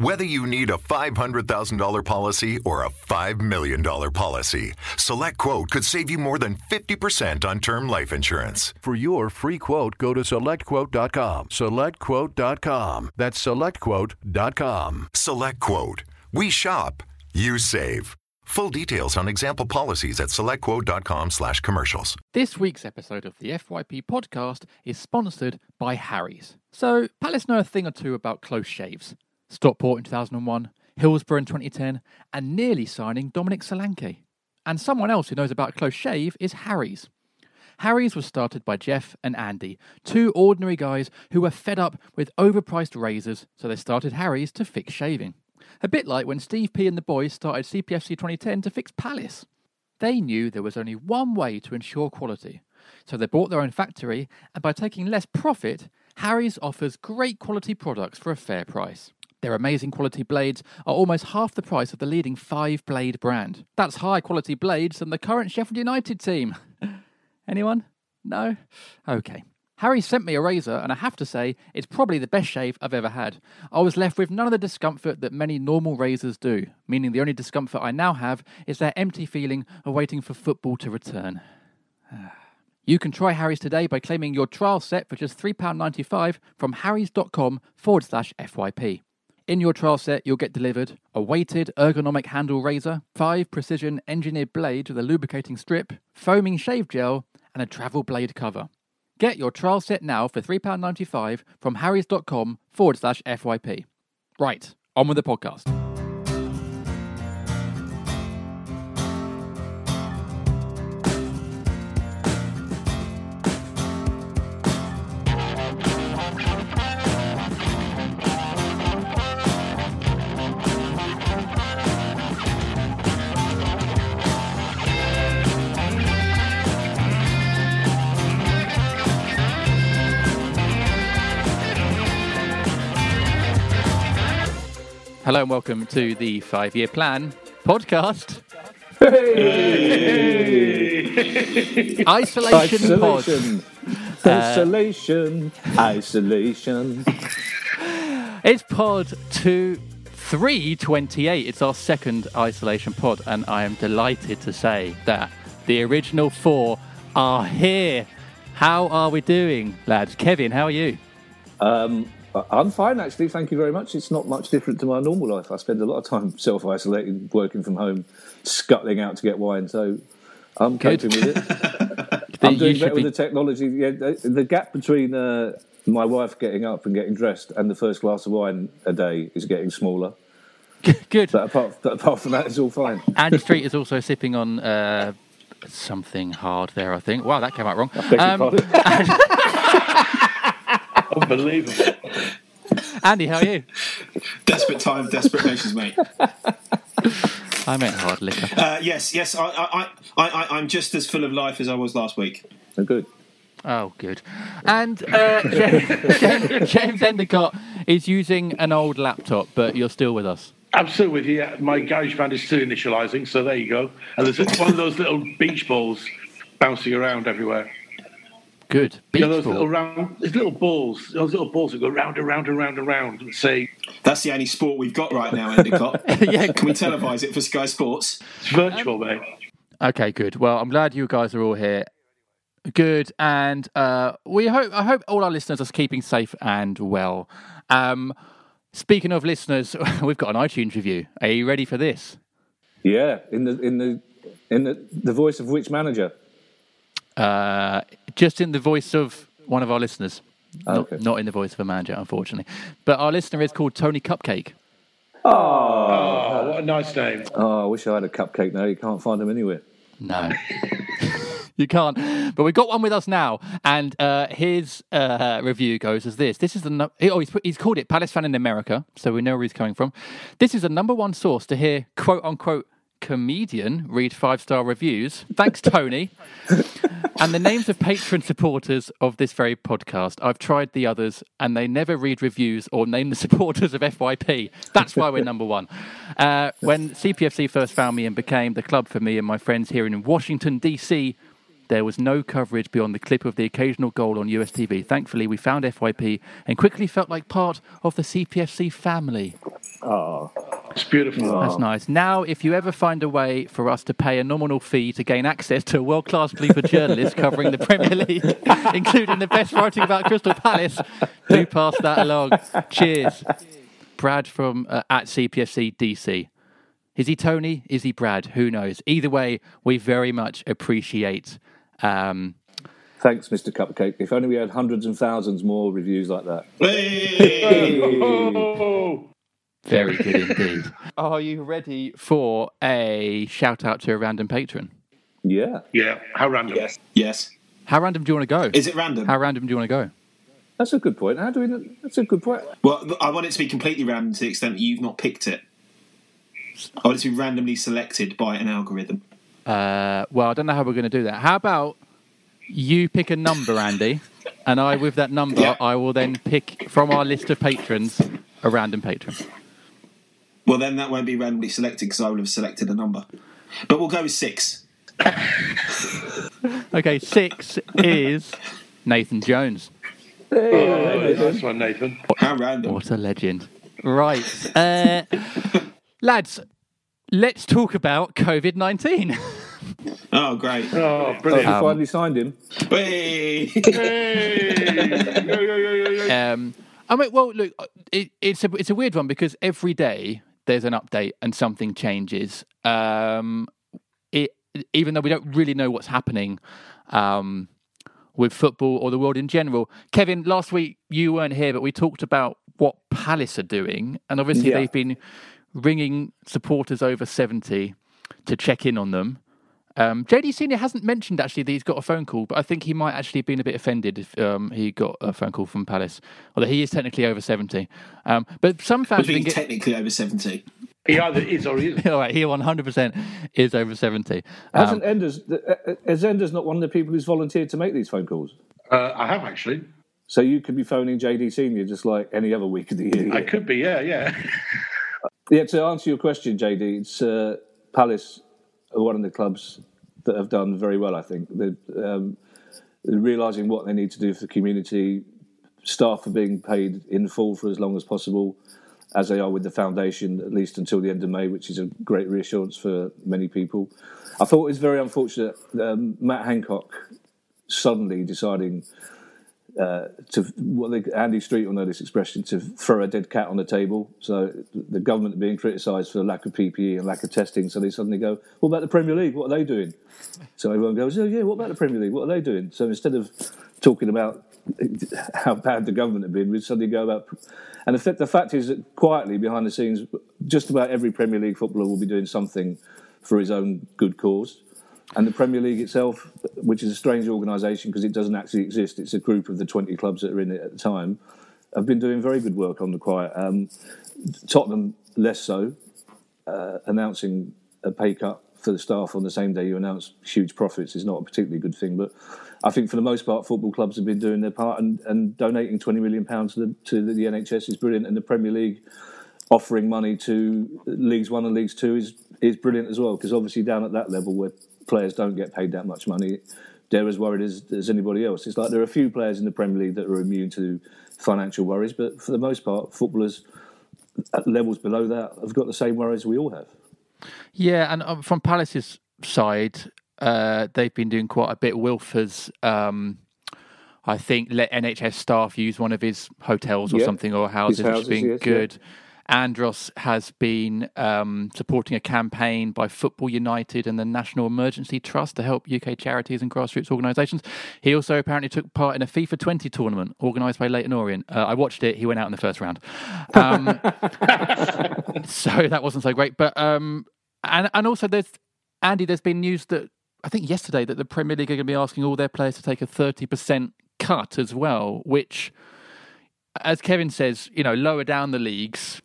Whether you need a $500,000 policy or a $5 million policy, SelectQuote could save you more than 50% on term life insurance. For your free quote, go to selectquote.com. Selectquote.com. That's selectquote.com. SelectQuote. We shop, you save. Full details on example policies at selectquote.com slash commercials. This week's episode of the FYP podcast is sponsored by Harry's. So, Palace know a thing or two about close shaves. Stockport in 2001, Hillsborough in 2010, and nearly signing Dominic Solanke. And someone else who knows about close shave is Harry's. Harry's was started by Jeff and Andy, two ordinary guys who were fed up with overpriced razors, so they started Harry's to fix shaving. A bit like when Steve P and the boys started CPFC 2010 to fix Palace. They knew there was only one way to ensure quality, so they bought their own factory, and by taking less profit, Harry's offers great quality products for a fair price. Their amazing quality blades are almost half the price of the leading five blade brand. That's high quality blades than the current Sheffield United team. Anyone? No? Okay. Harry sent me a razor, and I have to say, it's probably the best shave I've ever had. I was left with none of the discomfort that many normal razors do, meaning the only discomfort I now have is that empty feeling of waiting for football to return. You can try Harry's today by claiming your trial set for just £3.95 from harrys.com forward slash FYP. In your trial set, you'll get delivered a weighted ergonomic handle razor, five precision engineered blades with a lubricating strip, foaming shave gel, and a travel blade cover. Get your trial set now for £3.95 from harrys.com forward slash FYP. Right, on with the podcast. Hello and welcome to the Five Year Plan podcast. Hey! Isolation, pod. Isolation. Isolation. Isolation. It's pod two, three twenty-eight. It's our second isolation pod, and I am delighted to say that the original four are here. How are we doing, lads? Kevin, how are you? Um, I'm fine, actually. Thank you very much. It's not much different to my normal life. I spend a lot of time self isolating, working from home, scuttling out to get wine. So I'm Good. coping with it. I'm doing better be- with the technology. Yeah, the, the gap between uh, my wife getting up and getting dressed and the first glass of wine a day is getting smaller. Good. But apart, but apart from that, it's all fine. Andy Street is also sipping on uh, something hard there, I think. Wow, that came out wrong. Beg your Um, pardon. Unbelievable. Andy, how are you? Desperate time, desperate measures, mate. I meant hard liquor. Uh, yes, yes, I, I, I, I, I'm just as full of life as I was last week. Oh, good. Oh, good. And uh, James, James, James Endicott is using an old laptop, but you're still with us. I'm still with you. Yeah, My garage band is still initialising, so there you go. And there's one of those little beach balls bouncing around everywhere. Good. You know those ball. little round, those little balls, those little balls that go round and round and round and round and say That's the only sport we've got right now, Endicott. Yeah. Can we televise it for Sky Sports? it's virtual, mate. Okay, good. Well, I'm glad you guys are all here. Good, and uh, we hope I hope all our listeners are keeping safe and well. Um, speaking of listeners, we've got an iTunes review. Are you ready for this? Yeah, in the in the in the, the voice of which manager? Uh, just in the voice of one of our listeners, Okay. not, not in the voice of a manager, unfortunately. But our listener is called Tony Cupcake. Oh, what a nice name. Oh, I wish I had a cupcake now. You can't find them anywhere. No. you can't. But we've got one with us now, and uh, his uh, review goes as this: This is the no- oh he's, put, he's called it Palace fan in America, so we know where he's coming from. This is the number one source to hear quote unquote comedian read five star reviews. Thanks, Tony. and the names of patron supporters of this very podcast. I've tried the others, and they never read reviews or name the supporters of FYP. That's why we're number one. Uh, when CPFC first found me and became the club for me and my friends here in Washington, D.C., there was no coverage beyond the clip of the occasional goal on US TV. Thankfully, we found FYP and quickly felt like part of the CPFC family. Oh, It's beautiful. That's nice. Now, if you ever find a way for us to pay a nominal fee to gain access to a world class Bleeper journalist covering the Premier League, including the best writing about Crystal Palace, do pass that along. Cheers. Brad from uh, at CPFC DC. Is he Tony? Is he Brad? Who knows? Either way, we very much appreciate. Um, thanks, Mr. Cupcake. If only we had hundreds and thousands more reviews like that. Hey! Very good indeed. Are you ready for a shout out to a random patron? Yeah, yeah. How random. yes. Yes. How random do you want to go? Is it random? How random do you want to go? that's a good point. How do we? That's a good point. Well, I want it to be completely random to the extent that you've not picked it. I want it to be randomly selected by an algorithm. Uh, well, I don't know how we're going to do that. How about you pick a number, Andy, and I, with that number, Yeah. I will then pick from our list of patrons a random patron. Well, then that won't be randomly selected because I will have selected a number. But we'll go with six. Okay, six is Nathan Jones. Oh, nice one, Nathan. How random. What a legend. Right. Uh, lads, let's talk about COVID 19. Oh, great. Oh, Oh, you brilliant. finally signed him. Hey! Hey! Yo, yo, yo, yo, yo. Um, I mean, well, look, it, it's a it's a weird one because every day there's an update and something changes. Um, it even though we don't really know what's happening um, with football or the world in general. Kevin, last week you weren't here, but we talked about what Palace are doing, and obviously Yeah. they've been ringing supporters over seventy to check in on them. Um, JD Senior hasn't mentioned actually that he's got a phone call, but I think he might actually have been a bit offended if um, he got a phone call from Palace, although he is technically over seventy. Um, but some fans I have think get- technically over 70. He either is or he isn't. all right. He one hundred percent is over seventy. Um, Hasn't Enders? uh, Is Enders not one of the people who's volunteered to make these phone calls? Uh, I have actually. So you could be phoning JD Senior just like any other week of the year. I could be, yeah, yeah. Yeah, to answer your question, JD, it's uh, Palace are one of the clubs that have done very well. I think they're, um, they're realising what they need to do for the community. Staff are being paid in full for as long as possible, as they are with the foundation, at least until the end of May, which is a great reassurance for many people. I thought it was very unfortunate um, Matt Hancock suddenly deciding uh, to what they, Andy Street will know this expression to throw a dead cat on the table. So the government are being criticised for lack of PPE and lack of testing. So they suddenly go, "What about the Premier League? What are they doing?" So everyone goes, "Oh yeah, what about the Premier League? What are they doing?" So instead of talking about how bad the government have been, we suddenly go about. And the, the fact is that quietly behind the scenes, just about every Premier League footballer will be doing something for his own good cause. And the Premier League itself, which is a strange organisation because it doesn't actually exist, it's a group of the 20 clubs that are in it at the time, have been doing very good work on the quiet. Um, Tottenham, less so, uh, announcing a pay cut for the staff on the same day you announce huge profits is not a particularly good thing. But I think for the most part, football clubs have been doing their part and, and donating 20 million pounds to the, to the NHS is brilliant. And the Premier League offering money to Leagues One and Leagues Two is is brilliant as well because obviously down at that level where players don't get paid that much money, they're as worried as, as anybody else. It's like there are a few players in the Premier League that are immune to financial worries, but for the most part, footballers at levels below that have got the same worries we all have. Yeah, and um, from Palace's side, uh, they've been doing quite a bit. Wilf has, um, I think, let NHS staff use one of his hotels or Yeah, something or houses, his which has been yes, yeah. Andros has been um, supporting a campaign by Football United and the National Emergency Trust to help UK charities and grassroots organisations. He also apparently took part in a FIFA 20 tournament organised by Leyton Orient. Uh, I watched it. He went out in the first round. Um, so that wasn't so great. But um, and and also there's Andy. There's been news that I think yesterday that the Premier League are going to be asking all their players to take a 30% cut as well, which, as Kevin says, you know, lower down the leagues.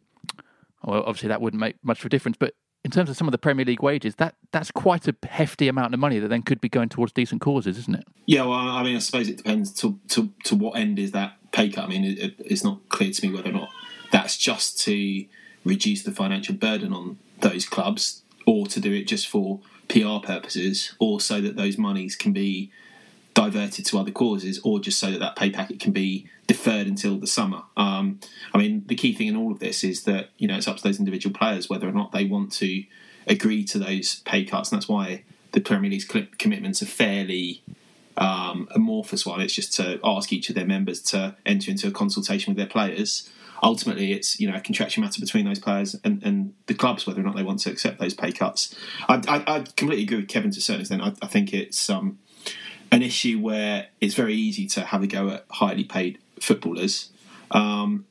Well, obviously that wouldn't make much of a difference, but in terms of some of the Premier League wages, that that's quite a hefty amount of money that then could be going towards decent causes, isn't it? Yeah, well, I mean, I suppose it depends to to, to what end is that pay cut. I mean, it, it's not clear to me whether or not that's just to reduce the financial burden on those clubs, or to do it just for PR purposes, or so that those monies can be diverted to other causes, or just so that that pay packet can be deferred until the summer. Um, I mean, the key thing in all of this is that you know it's up to those individual players whether or not they want to agree to those pay cuts, and that's why the Premier League's commitments are fairly um, amorphous one. It's just to ask each of their members to enter into a consultation with their players. Ultimately, it's you know a contractual matter between those players and, and the clubs whether or not they want to accept those pay cuts. I, I, I completely agree with Kevin to a certain extent. I, I think it's um, an issue where it's very easy to have a go at highly paid footballers, um,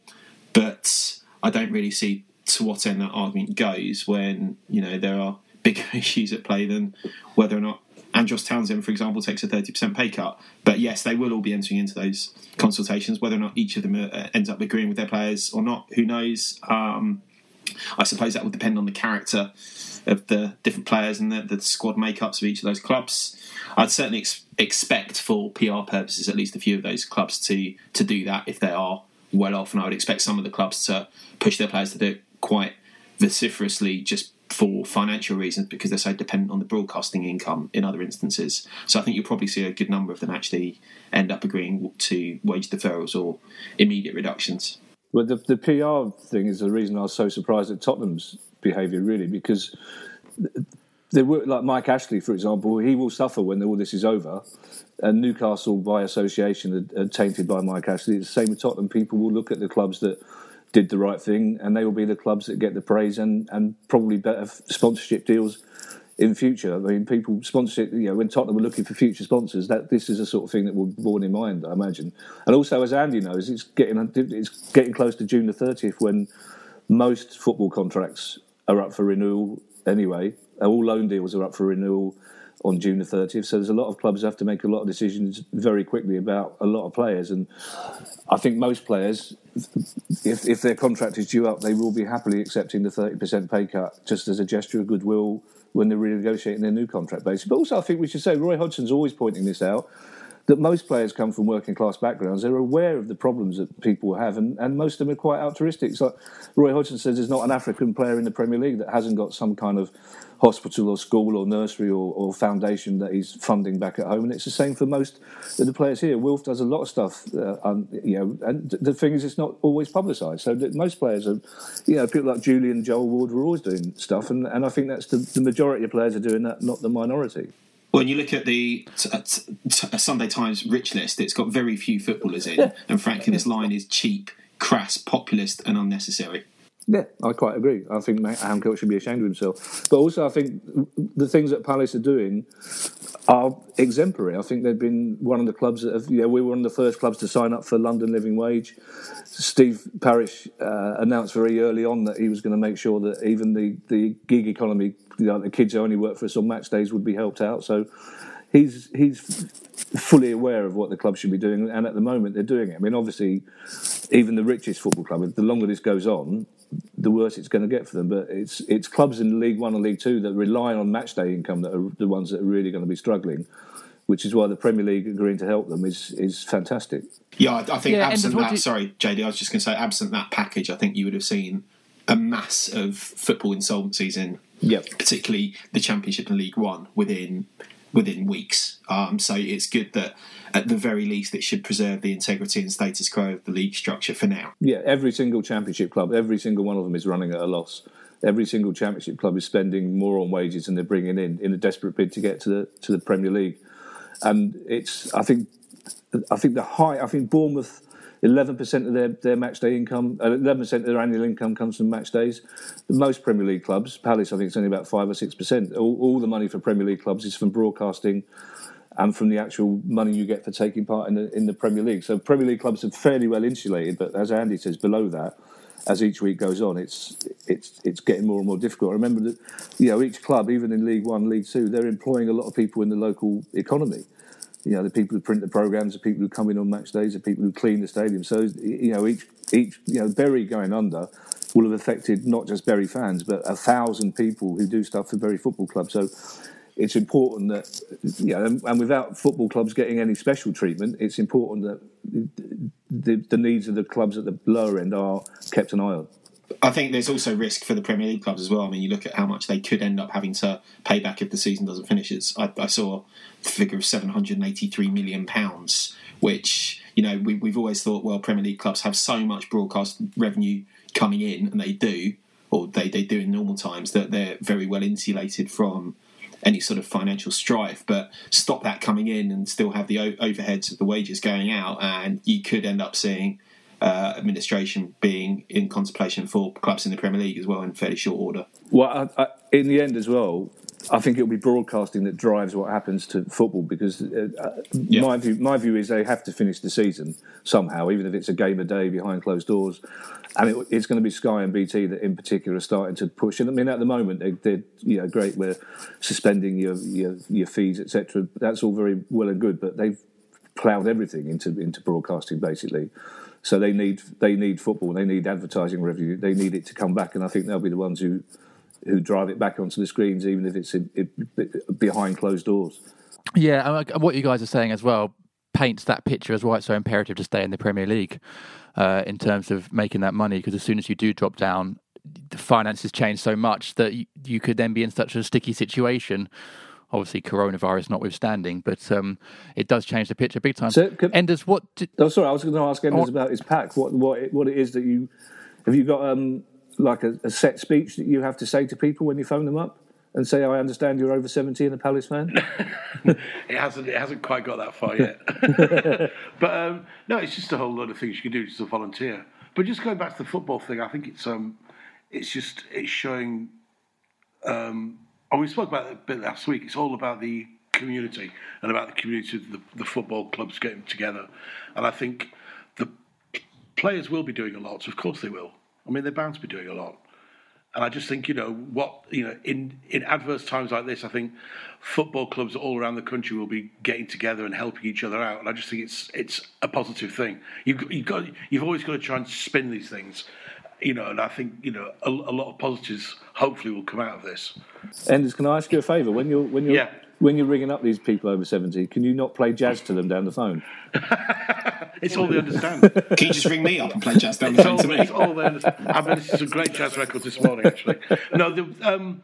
but I don't really see to what end that argument goes when you know there are bigger issues at play than whether or not Andros Townsend, for example, takes a 30% pay cut. But yes, they will all be entering into those consultations. Whether or not each of them uh, ends up agreeing with their players or not, who knows? Um, I suppose that will depend on the character of the different players and the, the squad makeups of each of those clubs. I'd certainly ex- expect, for PR purposes, at least a few of those clubs to to do that if they are well off, and I would expect some of the clubs to push their players to do it quite vociferously, just for financial reasons because they're so dependent on the broadcasting income in other instances. So I think you'll probably see a good number of them actually end up agreeing to wage deferrals or immediate reductions. Well, the, the PR thing is the reason I was so surprised at Tottenham's behaviour, really, because they were like Mike Ashley, for example. He will suffer when all this is over. And Newcastle, by association, are, are tainted by Mike Ashley. It's the same with Tottenham. People will look at the clubs that did the right thing, and they will be the clubs that get the praise and, and probably better sponsorship deals in future. I mean, people sponsorship. You know, when Tottenham were looking for future sponsors, that this is the sort of thing that will be borne in mind. I imagine. And also, as Andy knows, it's getting it's getting close to June the thirtieth when most football contracts are up for renewal anyway. All loan deals are up for renewal on June the 30th. So there's a lot of clubs have to make a lot of decisions very quickly about a lot of players. And I think most players, if, if their contract is due up, they will be happily accepting the 30% pay cut just as a gesture of goodwill when they're renegotiating their new contract basis. But also, I think we should say Roy Hodgson's always pointing this out that most players come from working class backgrounds. They're aware of the problems that people have, and, and most of them are quite altruistic. So Roy Hodgson says there's not an African player in the Premier League that hasn't got some kind of hospital or school or nursery or, or foundation that he's funding back at home, and it's the same for most of the players here. Wilf does a lot of stuff, uh, um, you know, and the thing is, it's not always publicised. So most players are, you know, people like Julian Joel Ward were always doing stuff, and, and I think that's the, the majority of players are doing that, not the minority. When you look at the t- t- t- Sunday Times rich list, it's got very few footballers in, and frankly, this line is cheap, crass, populist, and unnecessary. Yeah, I quite agree. I think Hancock should be ashamed of himself. But also, I think the things that Palace are doing are exemplary. I think they've been one of the clubs that have, we were one of the first clubs to sign up for London Living Wage. Steve Parish uh, announced very early on that he was going to make sure that even the, the gig economy, you know, the kids who only work for us on match days would be helped out. So he's he's fully aware of what the club should be doing, and at the moment they're doing it. I mean, obviously, even the richest football club, the longer this goes on, the worse it's going to get for them. But it's it's clubs in League One and League Two that rely on matchday income that are the ones that are really going to be struggling. Which is why the Premier League agreeing to help them is is fantastic. Yeah, I, I think yeah, absent that. You... Sorry, JD, I was just going to say absent that package, I think you would have seen a mass of football insolvencies in, yep. particularly the Championship and League One within within weeks. Um, so it's good that at the very least it should preserve the integrity and status quo of the league structure for now. Yeah, every single championship club, every single one of them is running at a loss. Every single championship club is spending more on wages than they're bringing in in a desperate bid to get to the to the Premier League. And it's I think I think the high I think Bournemouth 11% of their, their match day income, uh, 11% of their annual income comes from match days. Most Premier League clubs, Palace, I think it's only about 5 or 6%. All, all the money for Premier League clubs is from broadcasting and from the actual money you get for taking part in the, in the Premier League. So Premier League clubs are fairly well insulated, but as Andy says, below that, as each week goes on, it's it's it's getting more and more difficult. I remember that you know each club, even in League One, League Two, they're employing a lot of people in the local economy. You know, the people who print the programs, the people who come in on match days, the people who clean the stadium. So you know, each each you know Bury going under will have affected not just Bury fans, but a thousand people who do stuff for Bury Football Club. So it's important that, you know, and without football clubs getting any special treatment, it's important that the, the needs of the clubs at the lower end are kept an eye on. I think there's also risk for the Premier League clubs as well. I mean, you look at how much they could end up having to pay back if the season doesn't finish. It's, I, I saw the figure of 783 million pounds, which you know we, we've always thought, well, Premier League clubs have so much broadcast revenue coming in, and they do, or they, they do in normal times, that they're very well insulated from any sort of financial strife. But stop that coming in and still have the overheads of the wages going out, and you could end up seeing uh, administration being in contemplation for clubs in the Premier League as well in fairly short order. Well, I, I, in the end as well, I think it'll be broadcasting that drives what happens to football because uh, yeah. my view my view is they have to finish the season somehow, even if it's a game a day behind closed doors, and it, it's going to be Sky and BT that in particular are starting to push. And I mean, at the moment they, they're you know great. We're suspending your your, your fees, etc. That's all very well and good, but they've ploughed everything into into broadcasting basically. So they need they need football, they need advertising revenue, they need it to come back, and I think they'll be the ones who who drive it back onto the screens, even if it's in, it, behind closed doors. Yeah, and what you guys are saying as well paints that picture as why it's so imperative to stay in the Premier League uh, in terms of making that money. Because as soon as you do drop down, the finances change so much that you, you could then be in such a sticky situation. Obviously, coronavirus notwithstanding, but um, it does change the picture big time. So, can, Enders, what? Did, oh, sorry, I was going to ask Enders about his pack. What, what, it, what it is that you have you got? Um, like a, a, set speech that you have to say to people when you phone them up and say, "I understand you're over seventy and a Palace fan." it hasn't. It hasn't quite got that far yet. but um, no, it's just a whole lot of things you can do just to volunteer. But just going back to the football thing, I think it's um, it's just it's showing. Um, and we spoke about it a bit last week. It's all about the community and about the community of the, the football clubs getting together. And I think the players will be doing a lot. So of course they will. I mean, they're bound to be doing a lot. And I just think, you know, what, you know, in, in adverse times like this, I think football clubs all around the country will be getting together and helping each other out. And I just think it's it's a positive thing. You've, you've, got, you've always got to try and spin these things, you know, and I think, you know, a, a lot of positives hopefully will come out of this. Enders, can I ask you a favour? When you're, when you're, yeah when you're ringing up these people over 70, can you not play jazz to them down the phone? it's all they understand. Can you just ring me up and play jazz down the phone to me? It's all they understand. I mean, this is a great jazz record this morning, actually. No, the, um,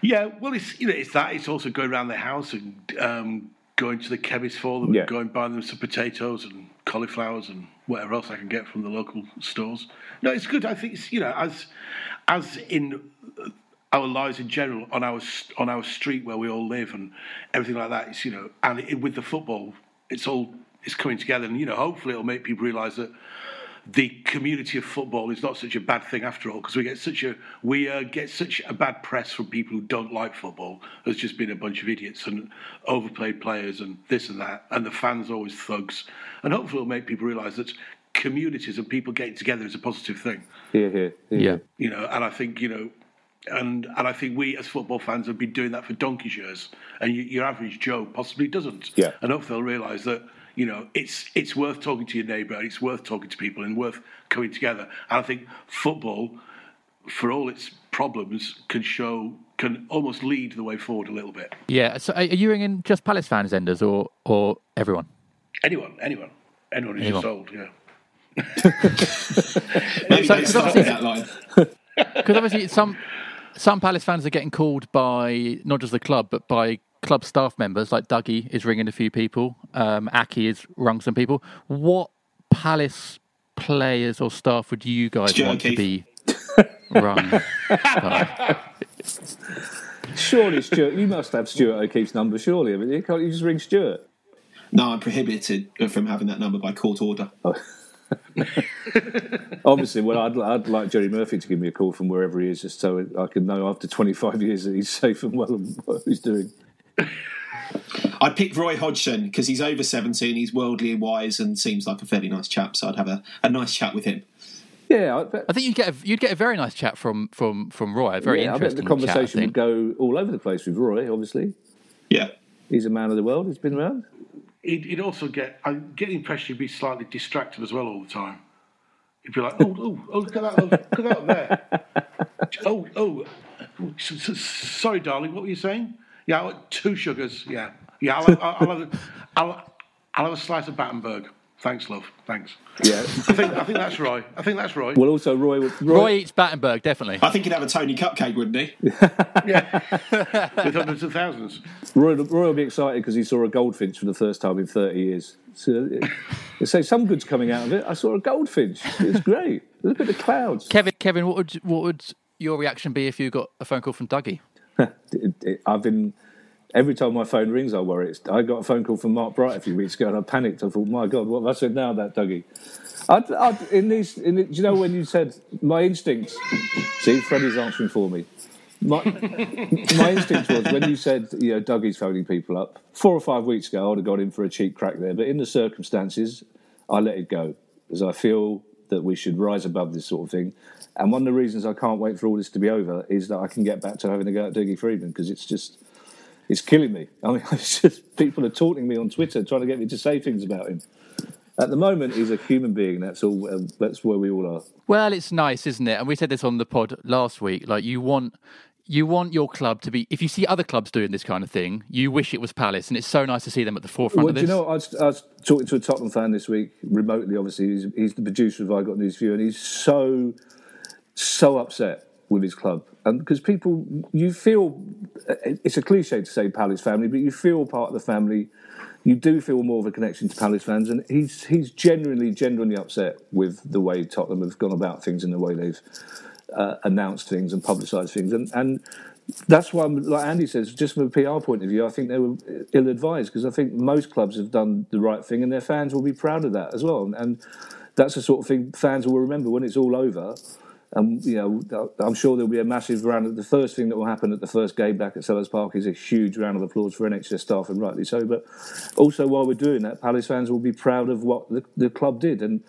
yeah, well, it's you know, it's that. It's also going around the house and um, going to the chemist for them, yeah. and going buying them some potatoes and cauliflowers and whatever else I can get from the local stores. No, it's good. I think it's you know, as as in our lives in general on our on our street where we all live and everything like that. It's you know, and it, with the football, it's all it's coming together, and you know, hopefully it'll make people realise that the community of football is not such a bad thing after all because we get such a we uh, get such a bad press from people who don't like football There's just been a bunch of idiots and overplayed players and this and that and the fans always thugs and hopefully it'll make people realise that communities and people getting together is a positive thing yeah yeah yeah you know and I think you know and and I think we as football fans have been doing that for donkey's years, and you, your average Joe possibly doesn't. Yeah. And hopefully they'll realise that you know it's it's worth talking to your neighbour, and it's worth talking to people, and worth coming together. And I think football, for all its problems, can show can almost lead the way forward a little bit. Yeah. So are you ringing just Palace fans, Enders, or or everyone? Anyone, anyone, anyone who's anyone. just old. Yeah. Maybe so, start that line. Because obviously some some Palace fans are getting called by not just the club, but by club staff members. Like Dougie is ringing a few people. Um, Aki has rung some people. What Palace players or staff would you guys Stuart want Keith. to be rung? Surely, Stuart, you must have Stuart O'Keefe's number. Surely, I mean, can't you just ring Stuart? No, I'm prohibited from having that number by court order. Oh. Obviously, well, I'd, I'd like Jerry Murphy to give me a call from wherever he is, just so I can know after 25 years that he's safe and well and what he's doing. I'd pick Roy Hodgson because he's over 70 and he's worldly and wise and seems like a fairly nice chap, so I'd have a, a nice chat with him. Yeah, I, I think you'd get a, you'd get a very nice chat from from from Roy. A very yeah, I interesting. bet the conversation chat, I would go all over the place with Roy. Obviously, Yeah. he's a man of the world. He's been around. He'd, he'd also get, I get the impression he'd be slightly distracted as well all the time. He'd be like, oh, oh, oh, look at that, oh, look at that there. Oh, oh, oh s- s- sorry, darling, what were you saying? Yeah, I want two sugars, yeah. Yeah, I'll, I'll, I'll, have, a, I'll, I'll have a slice of Battenberg. Thanks, love, thanks. Yeah. I think, I think that's Roy. I think that's Roy. well, also Roy. Roy, Roy eats Battenberg definitely. I think he'd have a Tony Cupcake, wouldn't he? with hundreds of thousands. Roy, Roy will be excited because he saw a goldfinch for the first time in 30 years. So, uh, they say some good's coming out of it. I saw a goldfinch. It's great. Look at the clouds. Kevin, Kevin, what would what would your reaction be if you got a phone call from Dougie? I've been every time my phone rings, I worry. It's, I got a phone call from Mark Bright a few weeks ago, and I panicked. I thought, my God, what have I said now about Dougie? I'd, I'd, in these, in the, do you know when you said my instincts? See, Freddie's answering for me. My, my instinct was when you said, you know, Dougie's phoning people up. Four or five weeks ago, I would have gone in for a cheap crack there, but in the circumstances, I let it go because I feel that we should rise above this sort of thing. And one of the reasons I can't wait for all this to be over is that I can get back to having a go at Dougie Freedman because it's just it's killing me. I mean, it's just people are taunting me on Twitter, trying to get me to say things about him. At the moment, he's a human being. That's all. Uh, that's where we all are. Well, it's nice, isn't it? And we said this on the pod last week. Like you want you want your club to be. If you see other clubs doing this kind of thing, you wish it was Palace, and it's so nice to see them at the forefront Well, of do you know? I was, I was talking to a Tottenham fan this week, remotely. Obviously, he's, he's the producer of I Got News You, and he's so so upset with his club, and because people, you feel uh, it's a cliche to say Palace family, but you feel part of the family. You do feel more of a connection to Palace fans, and he's he's genuinely genuinely upset with the way Tottenham have gone about things and the way they've uh, announced things and publicised things, and and that's why, like Andy says, just from a PR point of view, I think they were ill advised because I think most clubs have done the right thing, and their fans will be proud of that as well, and, and that's the sort of thing fans will remember when it's all over. And you know, I'm sure there'll be a massive round. Of, the first thing that will happen at the first game back at Selhurst Park is a huge round of applause for NHS staff, and rightly so. But also, while we're doing that, Palace fans will be proud of what the, the club did, and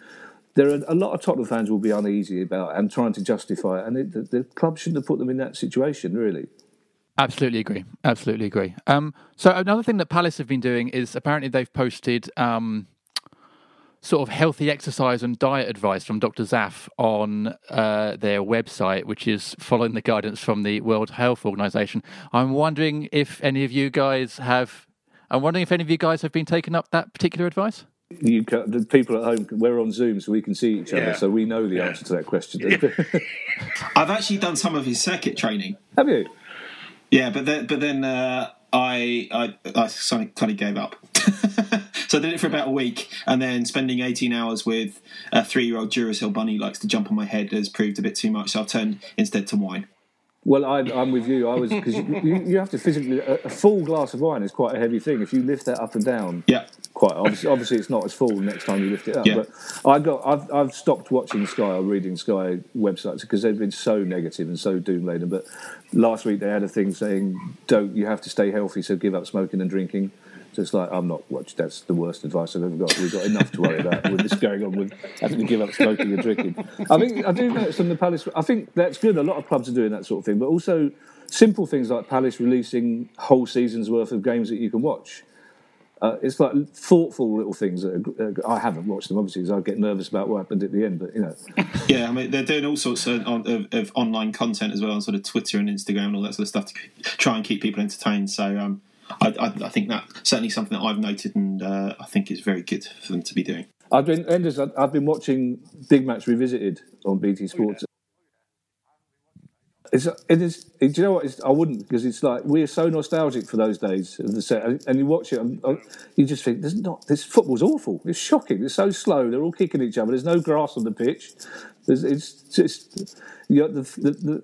there are a lot of Tottenham fans will be uneasy about and trying to justify it. And it, the, the club shouldn't have put them in that situation, really. Absolutely agree. Absolutely agree. Um, so another thing that Palace have been doing is apparently they've posted um, sort of healthy exercise and diet advice from Dr. Zaf on uh, their website, which is following the guidance from the World Health Organization. I'm wondering if any of you guys have. I'm wondering if any of you guys have been taking up that particular advice. You can, the people at home, we're on Zoom, so we can see each other, Yeah. so we know the answer to that question. I've actually done some of his circuit training. have you? Yeah, but then, but then uh, I, I I kind of gave up. so I did it for about a week, and then spending 18 hours with a three-year-old Duracell bunny likes to jump on my head has proved a bit too much. So I've turned instead to wine. Well, I, I'm with you. I was because you, you, you have to physically a, a full glass of wine is quite a heavy thing. If you lift that up and down, Yeah. quite obviously, obviously it's not as full next time you lift it up. Yeah. But I got I've I've stopped watching Sky or reading Sky websites because they've been so negative and so doom laden. But last week they had a thing saying don't you have to stay healthy, so give up smoking and drinking. So it's like I'm not watching. That's the worst advice I've ever got. We've got enough to worry about with this going on with having to give up smoking and drinking. I think I do notice on the Palace. I think that's good. A lot of clubs are doing that sort of thing, but also simple things like Palace releasing whole seasons worth of games that you can watch. Uh, it's like thoughtful little things. That are, uh, I haven't watched them obviously because I get nervous about what happened at the end. But you know, Yeah, I mean they're doing all sorts of, of, of online content as well on sort of Twitter and Instagram and all that sort of stuff to try and keep people entertained. So um, I, I, I think that certainly something that I've noted and uh, I think is very good for them to be doing. I've been Enders. I- I've been watching Big Match Revisited on BT Sports. It's, it is. Do you know what? It's, I wouldn't because it's like we are so nostalgic for those days of the set, and you watch it, and uh, you just think there's not. This football's awful. It's shocking. It's so slow. They're all kicking each other. There's no grass on the pitch. There's, it's just you know, the, the, the,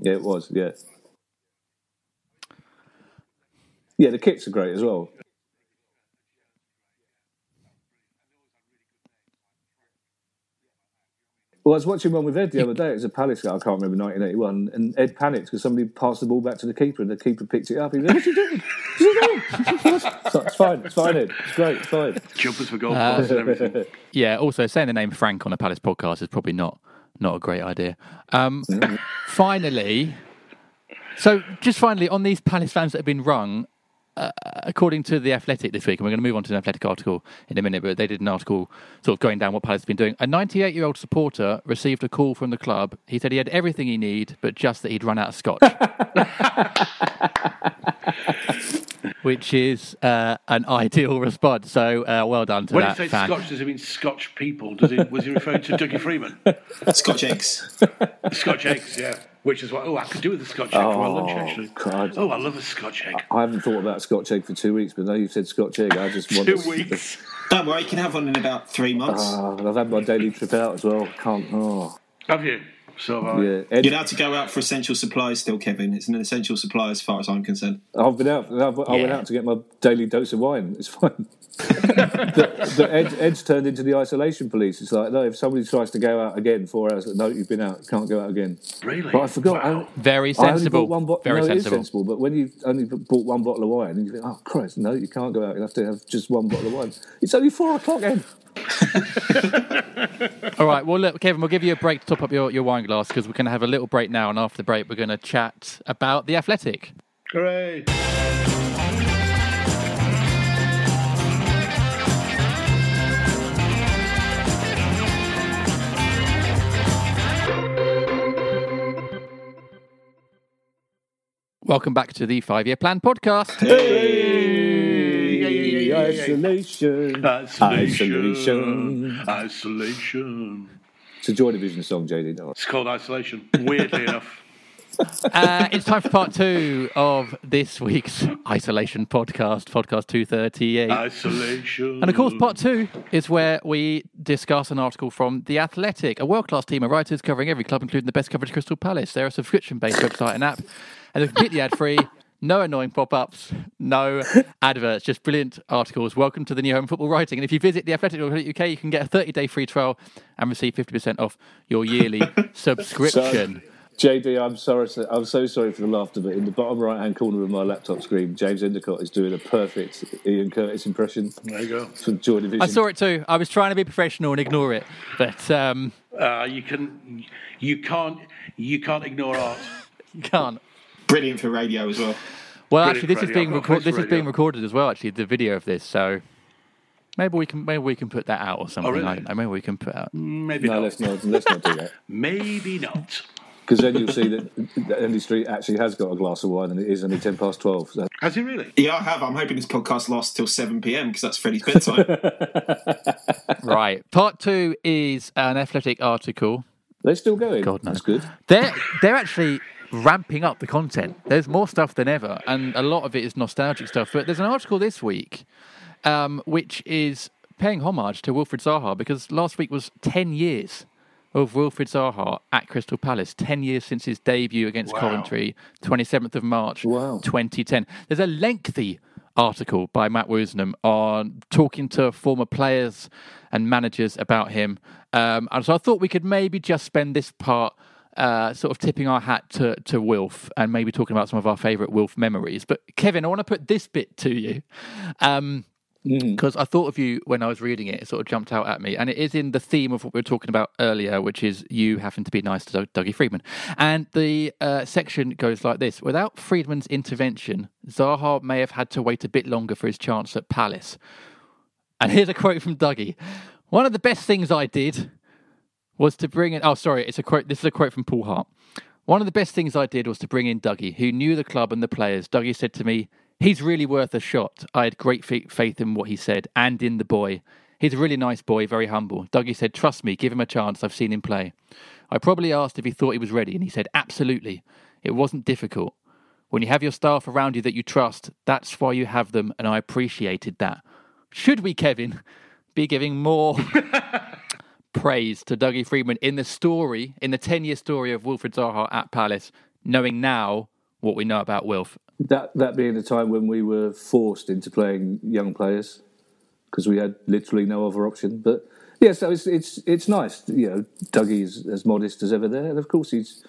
Yeah, it was. Yeah. Yeah, the kits are great as well. Well, I was watching one with Ed the other day. It was a Palace guy. I can't remember 1981, and Ed panicked because somebody passed the ball back to the keeper, and the keeper picked it up. He was like, "What's he doing? What's he doing?" so, it's fine. It's fine, Ed. It's great. It's fine. Jumpers for goalposts and everything. Yeah. Also, saying the name Frank on a Palace podcast is probably not not a great idea. Um, finally, so just finally on these Palace fans that have been rung, uh, according to the Athletic this week, and we're going to move on to an Athletic article in a minute, but they did an article sort of going down what Palace has been doing. A 98 year old supporter received a call from the club. He said he had everything he needed, but just that he'd run out of scotch. Which is uh, an ideal response. So uh, well done to when that he says fan. Scotch, does it mean Scotch people? Does he, was he referring to Dougie Freedman? Scotch eggs. Scotch eggs, yeah. Which is what, oh, I could do with a Scotch egg for my lunch, Oh, actually. God. Oh, I love a Scotch egg. I haven't thought about Scotch egg for two weeks, but now you've said Scotch egg. I just want Two to- weeks. Don't worry, you can have one in about three months. Oh, I've had my daily trip out as well. Can't. Oh, Have you? So have I. yeah. Ed, You're allowed to go out for essential supplies still, Kevin. It's an essential supply as far as I'm concerned. I've been out. I've, I went out to get my daily dose of wine. It's fine. the, the Ed, Ed's turned into the isolation police. It's like, no, if somebody tries to go out again four hours, no, you've been out, can't go out again. Really? But I forgot. Wow. I, Very I only sensible. bought one bo- Very no, it is sensible. sensible. But when you've only bought one bottle of wine, and you think, oh Christ, no, you can't go out. You have to have just one bottle of wine. It's only four o'clock, Ed. All right. Well, look, Kevin, we'll give you a break to top up your, your wine glass because we're going to have a little break now. And after the break, we're going to chat about the athletic. Hooray. Welcome back to the Five Year Plan podcast. Isolation. Isolation. Isolation. It's a Joy Division song, JD. No. It's called Isolation. Weirdly enough. Uh, it's time for part two of this week's Isolation podcast, podcast 238. Isolation. And of course, part two is where we discuss an article from The Athletic, a world class team of writers covering every club, including the best coverage of Crystal Palace. They're a subscription based website and app, and they're completely ad free. No annoying pop ups, no adverts, just brilliant articles. Welcome to the new home of football writing. And if you visit theathletic.uk, you can get a 30 day free trial and receive 50% off your yearly subscription. JD, I'm sorry. sir- I'm so sorry for the laughter, but in the bottom right hand corner of my laptop screen, James Endicott is doing a perfect Ian Curtis impression There you go. for Joy Division. I saw it too. I was trying to be professional and ignore it, but um, Uh, you can, you can't, you can't ignore art. you can't. Brilliant for radio as well. Well, Brilliant actually, this is being I've got a record- place this for is being recorded as well. Actually, the video of this, so maybe we can maybe we can put that out or something. Oh, really? I don't know. Maybe we can put out. Maybe No, not. let's not. Let's not do that. Maybe not. Because then you'll see that, that Andy Street actually has got a glass of wine, and it is only ten past twelve. So. Has he really? Yeah, I have. I'm hoping this podcast lasts till 7 pm because that's Freddie's bedtime. right. Part two is an athletic article. They're still going. God, no. That's good. They're they're actually ramping up the content. There's more stuff than ever, and a lot of it is nostalgic stuff. But there's an article this week, um, which is paying homage to Wilfried Zaha because last week was ten years of Wilfried Zaha at Crystal Palace. Ten years since his debut against Wow. Coventry, 27th of March, Wow. 2010. There's a lengthy article by Matt Woosnam on talking to former players and managers about him. Um, and so I thought we could maybe just spend this part uh, sort of tipping our hat to, to Wilf and maybe talking about some of our favourite Wilf memories. But Kevin, I want to put this bit to you. Um, because I thought of you when I was reading it. It sort of jumped out at me, and it is in the theme of what we were talking about earlier, which is you having to be nice to Doug- Dougie Freedman. And the uh, section goes like this: Without Freedman's intervention, Zaha may have had to wait a bit longer for his chance at Palace. And here's a quote from Dougie: "One of the best things I did was to bring in. Oh, sorry, it's a quote. This is a quote from Paul Hart. One of the best things I did was to bring in Dougie, who knew the club and the players. Dougie said to me, He's really worth a shot. I had great fa- faith in what he said and in the boy. He's a really nice boy, very humble. Dougie said, Trust me, give him a chance. I've seen him play. I probably asked if he thought he was ready, and he said, absolutely. It wasn't difficult. When you have your staff around you that you trust, that's why you have them, and I appreciated that. Should we, Kevin, be giving more praise to Dougie Freedman in the story, in the 10 year story of Wilfried Zaha at Palace, knowing now what we know about Wilf? That, that being a time when we were forced into playing young players because we had literally no other option. But yeah, so it's it's it's nice. You know, Dougie's as modest as ever there, and of course he's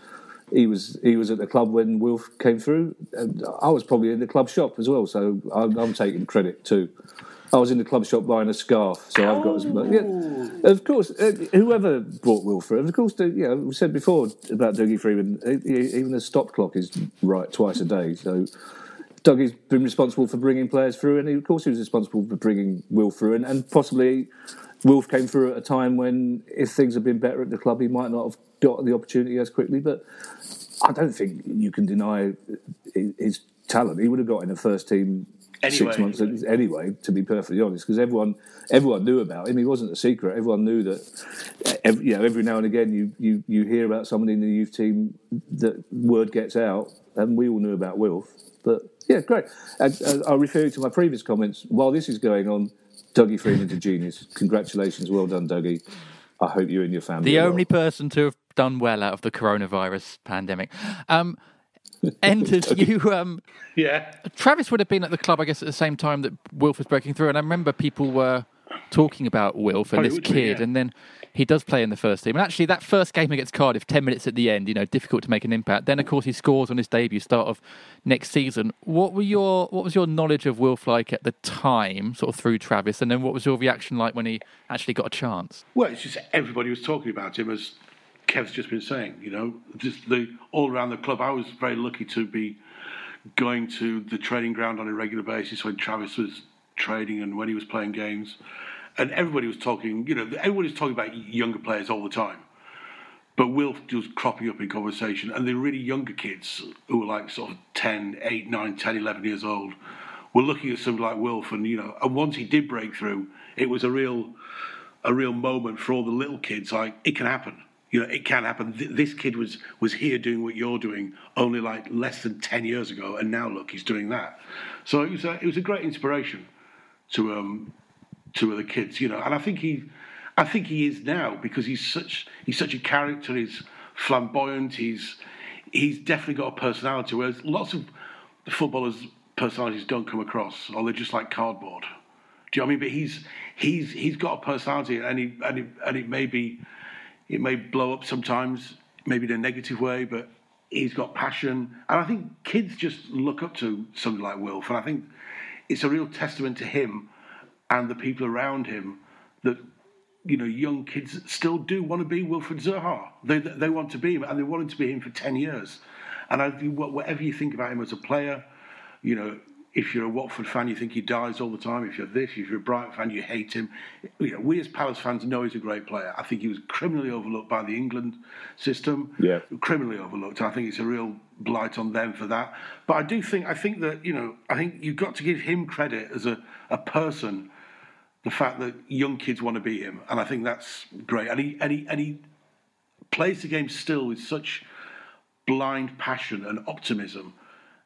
he was he was at the club when Wilf came through. And I was probably in the club shop as well, so I'm, I'm taking credit too. I was in the club shop buying a scarf, so I've got as oh. much. Yeah, of course, uh, whoever brought Will through, of course, uh, you know, we said before about Dougie Freedman, uh, even the stop clock is right twice a day. So Dougie's been responsible for bringing players through, and he, of course, he was responsible for bringing Will through, and, and possibly Wilf came through at a time when, if things had been better at the club, he might not have got the opportunity as quickly. But I don't think you can deny uh, his talent. He would have got in the first team anyway, six months anyway. anyway. to be perfectly honest, because everyone everyone knew about him. He wasn't a secret. Everyone knew that. Every, you know, every now and again, you, you you hear about somebody in the youth team that word gets out, and we all knew about Wilf. But yeah, great. And, uh, I'll refer you to my previous comments. While this is going on, Dougie Freedman's a genius. Congratulations, well done, Dougie. I hope you and your family. The only well. person to have done well out of the coronavirus pandemic. Um, Enders you. Um, yeah. Travis would have been at the club, I guess, at the same time that Wilf was breaking through, and I remember people were talking about Wilf and this kid, be, yeah. and then he does play in the first team. And actually, that first game against Cardiff, ten minutes at the end, you know, difficult to make an impact. Then, of course, he scores on his debut, start of next season. What were your what was your knowledge of Wilf like at the time, sort of through Travis, and then what was your reaction like when he actually got a chance? Well, it's just everybody was talking about him as Kev's just been saying, you know, just the all around the club. I was very lucky to be going to the training ground on a regular basis when Travis was training and when he was playing games, and everybody was talking. You know, everybody was talking about younger players all the time. But Wilf was cropping up in conversation, and the really younger kids who were like sort of 10, 8, 9, 10, 11 years old were looking at somebody like Wilf, and you know, and once he did break through, it was a real, a real moment for all the little kids. Like it can happen you know, it can happen. This kid was was here doing what you're doing only like less than ten years ago, and now look, he's doing that. So it was a, it was a great inspiration to um to the kids, you know. And I think he, I think he is now because he's such he's such a character. He's flamboyant. He's he's definitely got a personality. Whereas lots of footballers' personalities don't come across, or they're just like cardboard. Do you know what I mean? But he's he's he's got a personality, and he and it, and it may be it may blow up sometimes, maybe in a negative way, but he's got passion. And I think kids just look up to somebody like Wilf. And I think it's a real testament to him and the people around him that, you know, young kids still do want to be Wilfried Zaha. They, they want to be him, and they wanted to be him for 10 years. And I, whatever you think about him as a player, you know, if you're a Watford fan, you think he dies all the time. If you're this, if you're a Brighton fan, you hate him. You know, we as Palace fans know he's a great player. I think he was criminally overlooked by the England system. Yeah, criminally overlooked. I think it's a real blight on them for that. But I do think I think that you know I think you've got to give him credit as a, a person. The fact that young kids want to be him, and I think that's great. And he and he and he plays the game still with such blind passion and optimism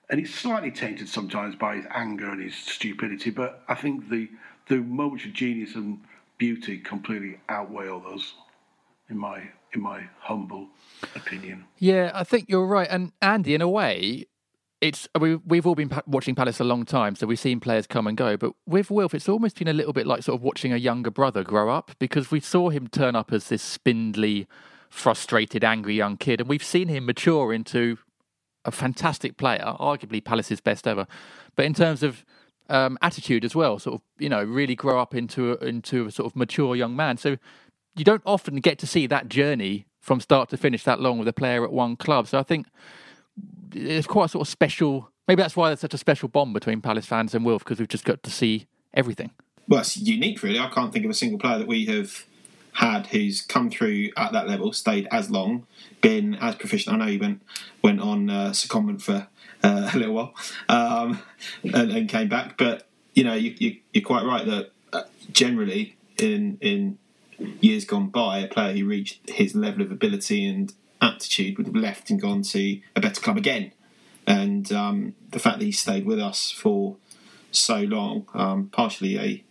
and it's slightly tainted sometimes by his anger and his stupidity. But I think the the moments of genius and beauty completely outweigh all those, in my in my humble opinion. Yeah, I think you're right. And Andy, in a way, it's we we've all been watching Palace a long time, so we've seen players come and go. But with Wilf, it's almost been a little bit like sort of watching a younger brother grow up because we saw him turn up as this spindly, frustrated, angry young kid, and we've seen him mature into a fantastic player, arguably Palace's best ever. But in terms of um, attitude as well, sort of you know really grow up into a, into a sort of mature young man. So you don't often get to see that journey from start to finish that long with a player at one club. So I think it's quite a sort of special. Maybe that's why there's such a special bond between Palace fans and Wilf because we've just got to see everything. Well, it's unique, really. I can't think of a single player that we have had who's come through at that level, stayed as long, been as proficient. I know he went went on uh, secondment for uh, a little while um, and, and, came back, but you know you, you, are quite right that uh, generally in in years gone by, a player who reached his level of ability and aptitude would have left and gone to a better club again. And um, the fact that he stayed with us for so long, um, partially a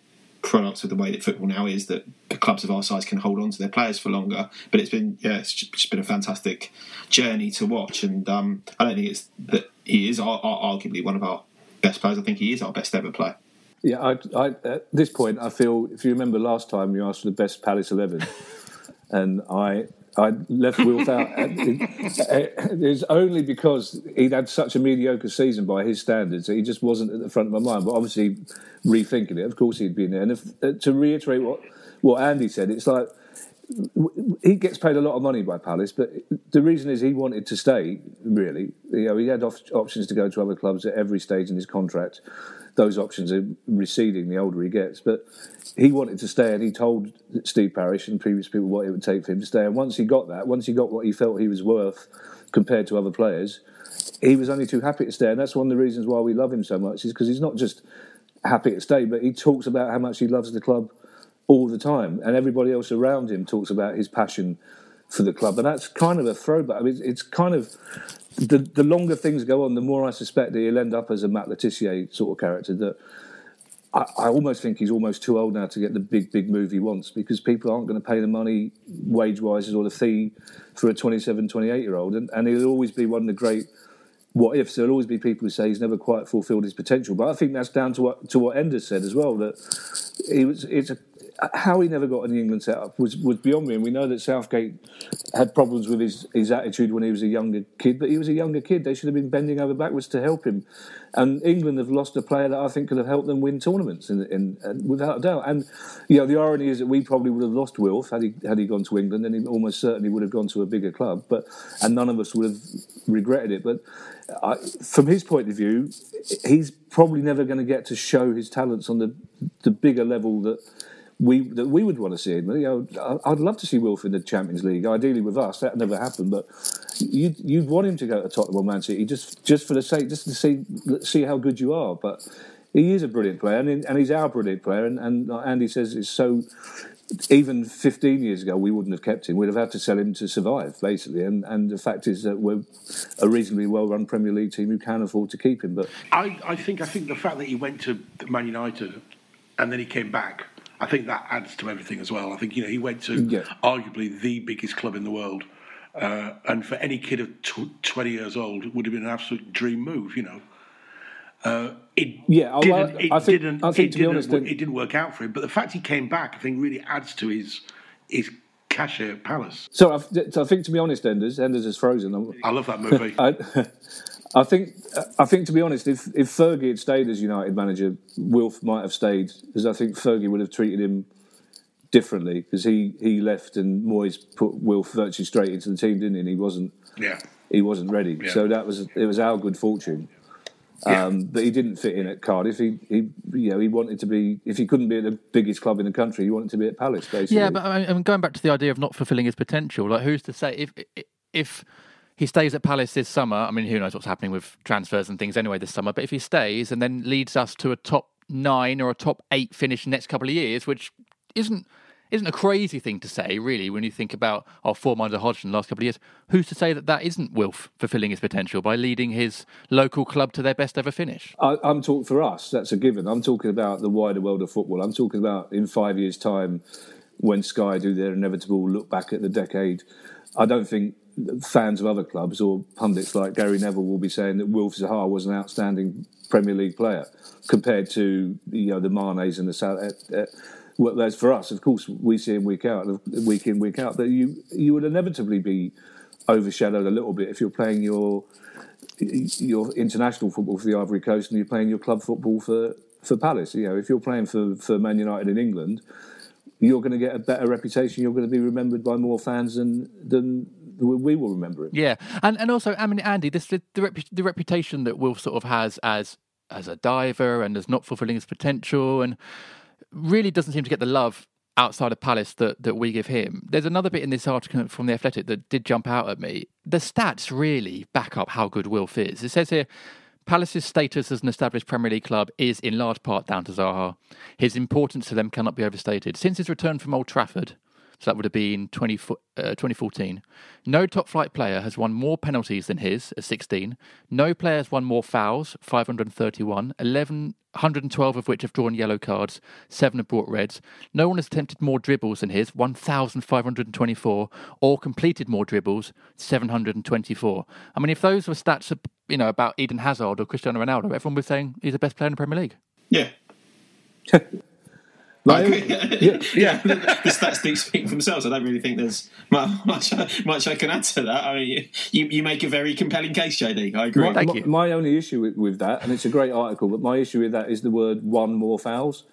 product of the way that football now is that clubs of our size can hold on to their players for longer. But it's been yeah, it's just been a fantastic journey to watch, and um, I don't think it's that he is arguably one of our best players. I think he is our best ever player. Yeah, I, I, at this point, I feel if you remember last time you asked for the best Palace eleven, and I I left Wilf out. it was only because he'd had such a mediocre season by his standards he just wasn't at the front of my mind. But obviously, rethinking it, of course he'd been there. And if, uh, to reiterate what what Andy said, it's like he gets paid a lot of money by Palace, but the reason is he wanted to stay. Really, you know, he had options to go to other clubs at every stage in his contract. Those options are receding the older he gets, but he wanted to stay, and he told Steve Parish and previous people what it would take for him to stay. And once he got that, once he got what he felt he was worth compared to other players, he was only too happy to stay. And that's one of the reasons why we love him so much, is because he's not just happy to stay, but he talks about how much he loves the club all the time, and everybody else around him talks about his passion for the club, and that's kind of a throwback. I mean, it's kind of the the longer things go on, the more I suspect that he'll end up as a Matt Le Tissier sort of character. That I, I, almost think he's almost too old now to get the big big move he wants because people aren't going to pay the money wage wise or the fee for a 27, 28 year old, and, and he'll always be one of the great what ifs. There'll always be people who say he's never quite fulfilled his potential, but I think that's down to what to what Enders said as well. That he was it's a how he never got the England setup was, was beyond me. And we know that Southgate had problems with his, his attitude when he was a younger kid, but he was a younger kid. They should have been bending over backwards to help him. And England have lost a player that I think could have helped them win tournaments, in, in, in, without a doubt. And you know, the irony is that we probably would have lost Wilf had he had he gone to England, and he almost certainly would have gone to a bigger club. But and none of us would have regretted it. But I, from his point of view, he's probably never going to get to show his talents on the the bigger level that we that we would want to see him. You know, I'd love to see Wilf in the Champions League. Ideally with us, that never happened. But you'd you'd want him to go to Tottenham or Man City just just for the sake, just to see see how good you are. But he is a brilliant player, and, and he's our brilliant player. And, and Andy says it's so. Even 15 years ago, we wouldn't have kept him. We'd have had to sell him to survive, basically. And and the fact is that we're a reasonably well-run Premier League team who can afford to keep him. But I, I think I think the fact that he went to Man United and then he came back I think that adds to everything as well. I think you know he went to yeah. arguably the biggest club in the world, uh, and for any kid of twenty years old, it would have been an absolute dream move. You know, uh, it yeah, didn't, it I think, didn't, I think it, to be honest, it didn't work out for him. But the fact he came back, I think, really adds to his his cachet at Palace. So I, so I think, to be honest, Enders, Enders is frozen. I love that movie. I, I think, I think to be honest, if if Fergie had stayed as United manager, Wilf might have stayed because I think Fergie would have treated him differently because he, he left and Moyes put Wilf virtually straight into the team, didn't he? And he wasn't. Yeah. He wasn't ready, yeah. so that was it. Was our good fortune. Yeah. Um, but he didn't fit in at Cardiff. He, he, you know, he wanted to be. If he couldn't be at the biggest club in the country, he wanted to be at Palace. Basically, yeah. But I mean, going back to the idea of not fulfilling his potential, like who's to say if if he stays at Palace this summer. I mean, who knows what's happening with transfers and things anyway this summer. But if he stays and then leads us to a top nine or a top eight finish next couple of years, which isn't isn't a crazy thing to say, really, when you think about our form under Hodgson the last couple of years. Who's to say that that isn't Wilf fulfilling his potential by leading his local club to their best ever finish? I, am talking for us. That's a given. I'm talking about the wider world of football. I'm talking about in five years' time when Sky do their inevitable look back at the decade. I don't think fans of other clubs or pundits like Gary Neville will be saying that Wilf Zaha was an outstanding Premier League player compared to you know the Manes and the South. Uh, uh, whereas for us, of course, we see him week out, week in, week out, that you you would inevitably be overshadowed a little bit if you're playing your your international football for the Ivory Coast and you're playing your club football for for Palace. You know, if you're playing for for Man United in England, you're going to get a better reputation. You're going to be remembered by more fans than than we will remember it. Yeah, and and also, I mean, Andy, this the the, the reputation that Wilf sort of has as as a diver and as not fulfilling his potential, and really doesn't seem to get the love outside of Palace that, that we give him. There's another bit in this article from The Athletic that did jump out at me. The stats really back up how good Wilf is. It says here Palace's status as an established Premier League club is in large part down to Zaha. His importance to them cannot be overstated. Since his return from Old Trafford, So that would have been 20, uh, 2014. No top flight player has won more penalties than his at 16. No player has won more fouls, 531. 11, 112 of which have drawn yellow cards, seven have brought reds. No one has attempted more dribbles than his, 1,524, or completed more dribbles, 724. I mean, if those were stats, you know, about Eden Hazard or Cristiano Ronaldo, everyone was saying he's the best player in the Premier League. Yeah. Like, yeah, yeah. the, the stats do speak for themselves. I don't really think there's much, much I can add to that. I mean, you, you make a very compelling case, JD. I agree. My, Thank my, you. my only issue with, with that, and it's a great article, but my issue with that is the word "one more fouls,"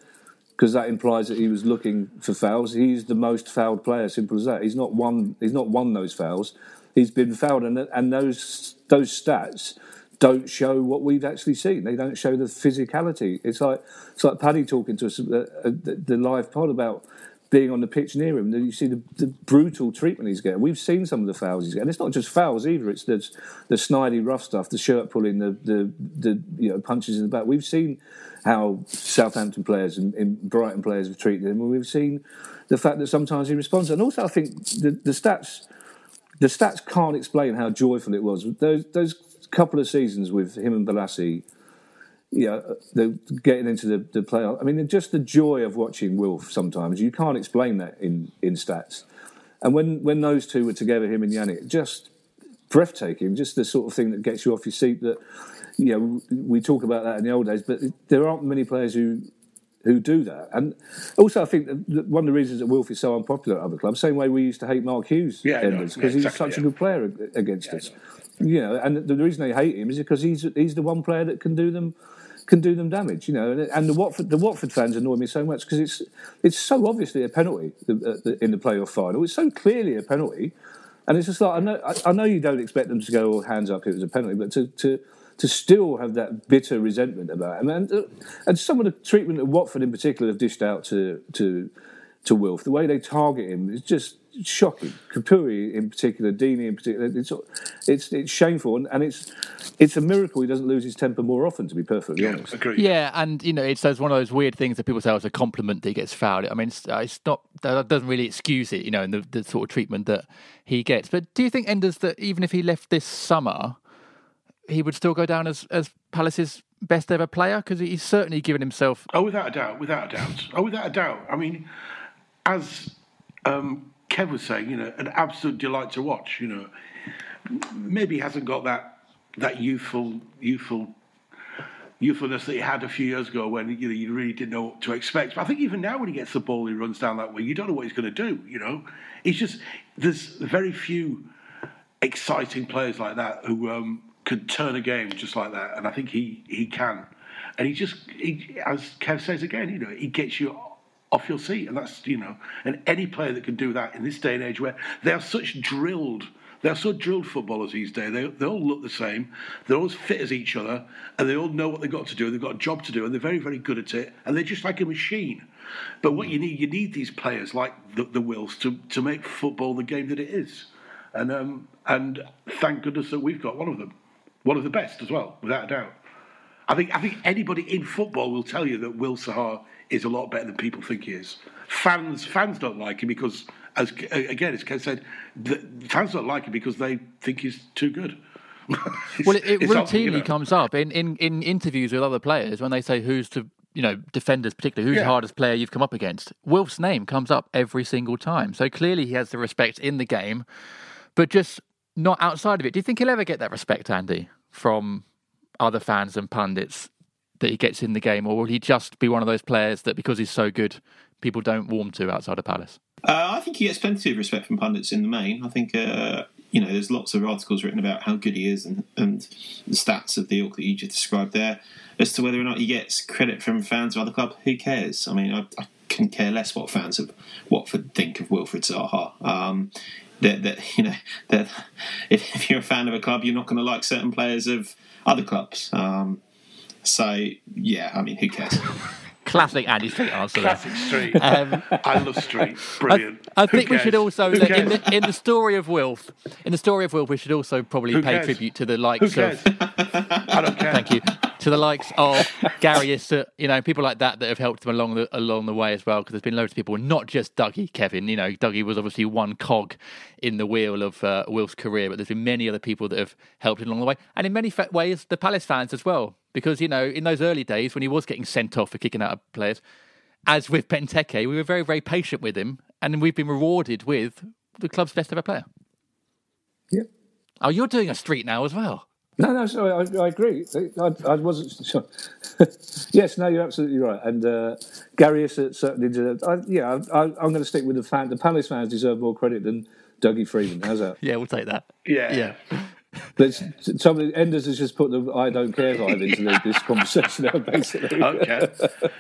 because that implies that he was looking for fouls. He's the most fouled player. Simple as that. He's not won. He's not won those fouls. He's been fouled, and and those those stats don't show what we've actually seen. They don't show the physicality. It's like it's like Paddy talking to us at the, the live pod about being on the pitch near him. You see the, the, brutal treatment he's getting. We've seen some of the fouls he's getting. It's not just fouls either. It's the, the snidey rough stuff, the shirt pulling, the, the the you know punches in the back. We've seen how Southampton players and, and Brighton players have treated him, and we've seen the fact that sometimes he responds. And also, I think the, the stats the stats can't explain how joyful it was. Those those couple of seasons with him and know, the, getting into the, the playoff. I mean, just the joy of watching Wilf sometimes, you can't explain that in, in stats. And when, when those two were together, him and Yannick, just breathtaking, just the sort of thing that gets you off your seat that, you know, we talk about that in the old days, but there aren't many players who who do that. And also, I think that one of the reasons that Wilf is so unpopular at other clubs, same way we used to hate Mark Hughes, Yeah, no, because yeah, he's exactly, such a good player against us. You know, and the reason they hate him is because he's he's the one player that can do them can do them damage. You know, and, and the Watford the Watford fans annoy me so much because it's it's so obviously a penalty uh, in the playoff final. It's so clearly a penalty, and it's just like I know I, I know you don't expect them to go all hands up. It was a penalty, but to to to still have that bitter resentment about him, and uh, and some of the treatment that Watford in particular have dished out to to to Wilf, the way they target him is just shocking. Capoue in particular, Deeney in particular, it's it's it's shameful, and, and it's it's a miracle he doesn't lose his temper more often. To be perfectly Yeah, honest, agreed. Yeah, and you know, it's those one of those weird things that people say oh, it's a compliment that he gets fouled. I mean, it's, uh, it's not that doesn't really excuse it, you know, and the, the sort of treatment that he gets. But do you think Enders that even if he left this summer, he would still go down as as Palace's best ever player because he's certainly given himself. Oh, without a doubt, without a doubt. Oh, without a doubt. I mean, as um, Kev was saying, you know, an absolute delight to watch. You know, maybe hasn't got that that youthful youthful youthfulness that he had a few years ago when you know you really didn't know what to expect. But I think even now when he gets the ball, he runs down that way. You don't know what he's going to do. You know, he's just there's very few exciting players like that who um, could turn a game just like that, and I think he he can. And he just, he, as Kev says again, you know, he gets you off your seat, and that's you know, and any player that can do that in this day and age where they are such drilled. They're so drilled footballers these days. They, they all look the same. They're all as fit as each other, and they all know what they've got to do. They've got a job to do, and they're very, very good at it. And they're just like a machine. But what you need, you need these players like the, the Wills to, to make football the game that it is. And um, and thank goodness that we've got one of them, one of the best as well, without a doubt. I think I think anybody in football will tell you that Wilf Zaha is a lot better than people think he is. Fans fans don't like him because, as again as Ken said, the, fans don't like him because they think he's too good. Well, it, it routinely you know. comes up in, in, in interviews with other players when they say who's to you know defenders particularly who's the hardest player you've come up against. Wilf's name comes up every single time, so clearly he has the respect in the game, but just not outside of it. Do you think he'll ever get that respect, Andy, from other fans and pundits that he gets in the game, or will he just be one of those players that because he's so good, people don't warm to outside of Palace? Uh, I think he gets plenty of respect from pundits in the main. I think uh, you know there's lots of articles written about how good he is and, and the stats of the ilk that you just described there. As to whether or not he gets credit from fans of other clubs, who cares? I mean, I, I care less what fans of Watford think of Wilfried Zaha. Um, that, that you know that if, if you're a fan of a club, you're not going to like certain players of other clubs. Um, so yeah, I mean, who cares? Classic Andy Street answer. there. Classic Street. Um, I love Street. Brilliant. I Who think we should also, Who in the, in the story of Wilf, in the story of Wilf, we should also probably Who pay cares? tribute to the likes of. I don't care. Thank you. To the likes of Gary Issott, you know, people like that that have helped them along the along the way as well. Because there's been loads of people, not just Dougie, Kevin. You know, Dougie was obviously one cog in the wheel of uh, Wilf's career, but there's been many other people that have helped him along the way, and in many ways, the Palace fans as well. Because you know, in those early days when he was getting sent off for kicking out of players, as with Benteke, we were very very patient with him, and we've been rewarded with the club's best ever player. Yeah. Oh, you're doing a street now as well. No, no, sorry, I, I agree. I, I, wasn't sure. yes, no, you're absolutely right. And uh, Gary Issott certainly did. I, yeah, I, am going to stick with the fan. The Palace fans deserve more credit than Dougie Freedman. How's that? yeah, we'll take that. Yeah, yeah. Let's, somebody Enders has just put the "I don't care" vibe into the, this conversation now, basically. okay,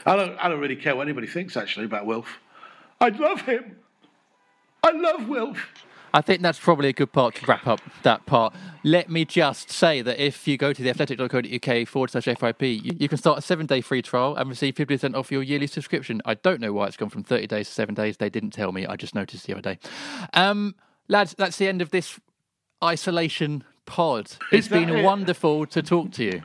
I don't. I don't really care what anybody thinks actually about Wilf. I love him. I love Wilf. I think that's probably a good part to wrap up that part. Let me just say that if you go to the athletic.co.uk forward slash FYP, you, you can start a seven day free trial and receive 50% off your yearly subscription. I don't know why it's gone from 30 days to seven days. They didn't tell me. I just noticed the other day. Um, lads, that's the end of this isolation pod. It's been it? wonderful to talk to you.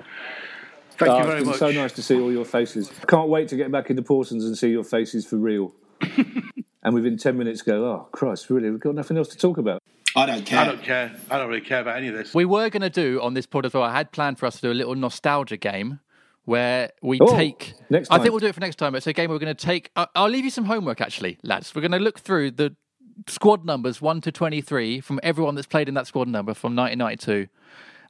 Thank oh, you very it's much. so nice to see all your faces. Can't wait to get back into Pawson's and see your faces for real. and within 10 minutes go, oh, Christ, really, we've got nothing else to talk about. I don't care. I don't care. I don't really care about any of this. We were going to do on this pod as well. I had planned for us to do a little nostalgia game where we oh, take. Next time. I think we'll do it for next time. It's a game we're going to take. Uh, I'll leave you some homework, actually, lads. We're going to look through the squad numbers 1 to 23 from everyone that's played in that squad number from 1992.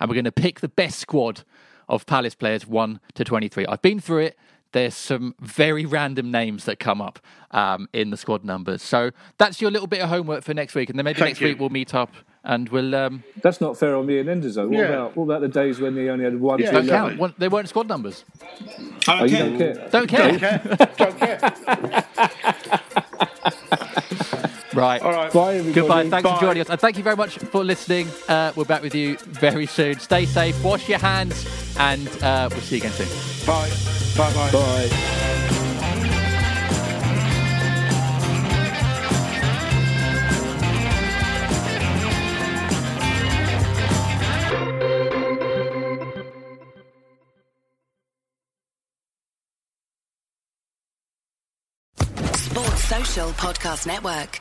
And we're going to pick the best squad of Palace players 1 to 23. I've been through it there's some very random names that come up um, in the squad numbers. So that's your little bit of homework for next week, and then maybe Thank next you. week we'll meet up and we'll. Um... That's not fair on me and Enders though. What Yeah. about what about the days when they only had one? Yeah, two, Don't count. One- They weren't squad numbers. I Oh, don't you care. don't care. Don't care. Don't care. Don't care. Right. All right. Bye, everybody. Goodbye. Thanks Bye. for joining us. And thank you very much for listening. Uh, we're back with you very soon. Stay safe, wash your hands, and uh, we'll see you again soon. Bye. Bye. Bye. Bye. Sports Social Podcast Network.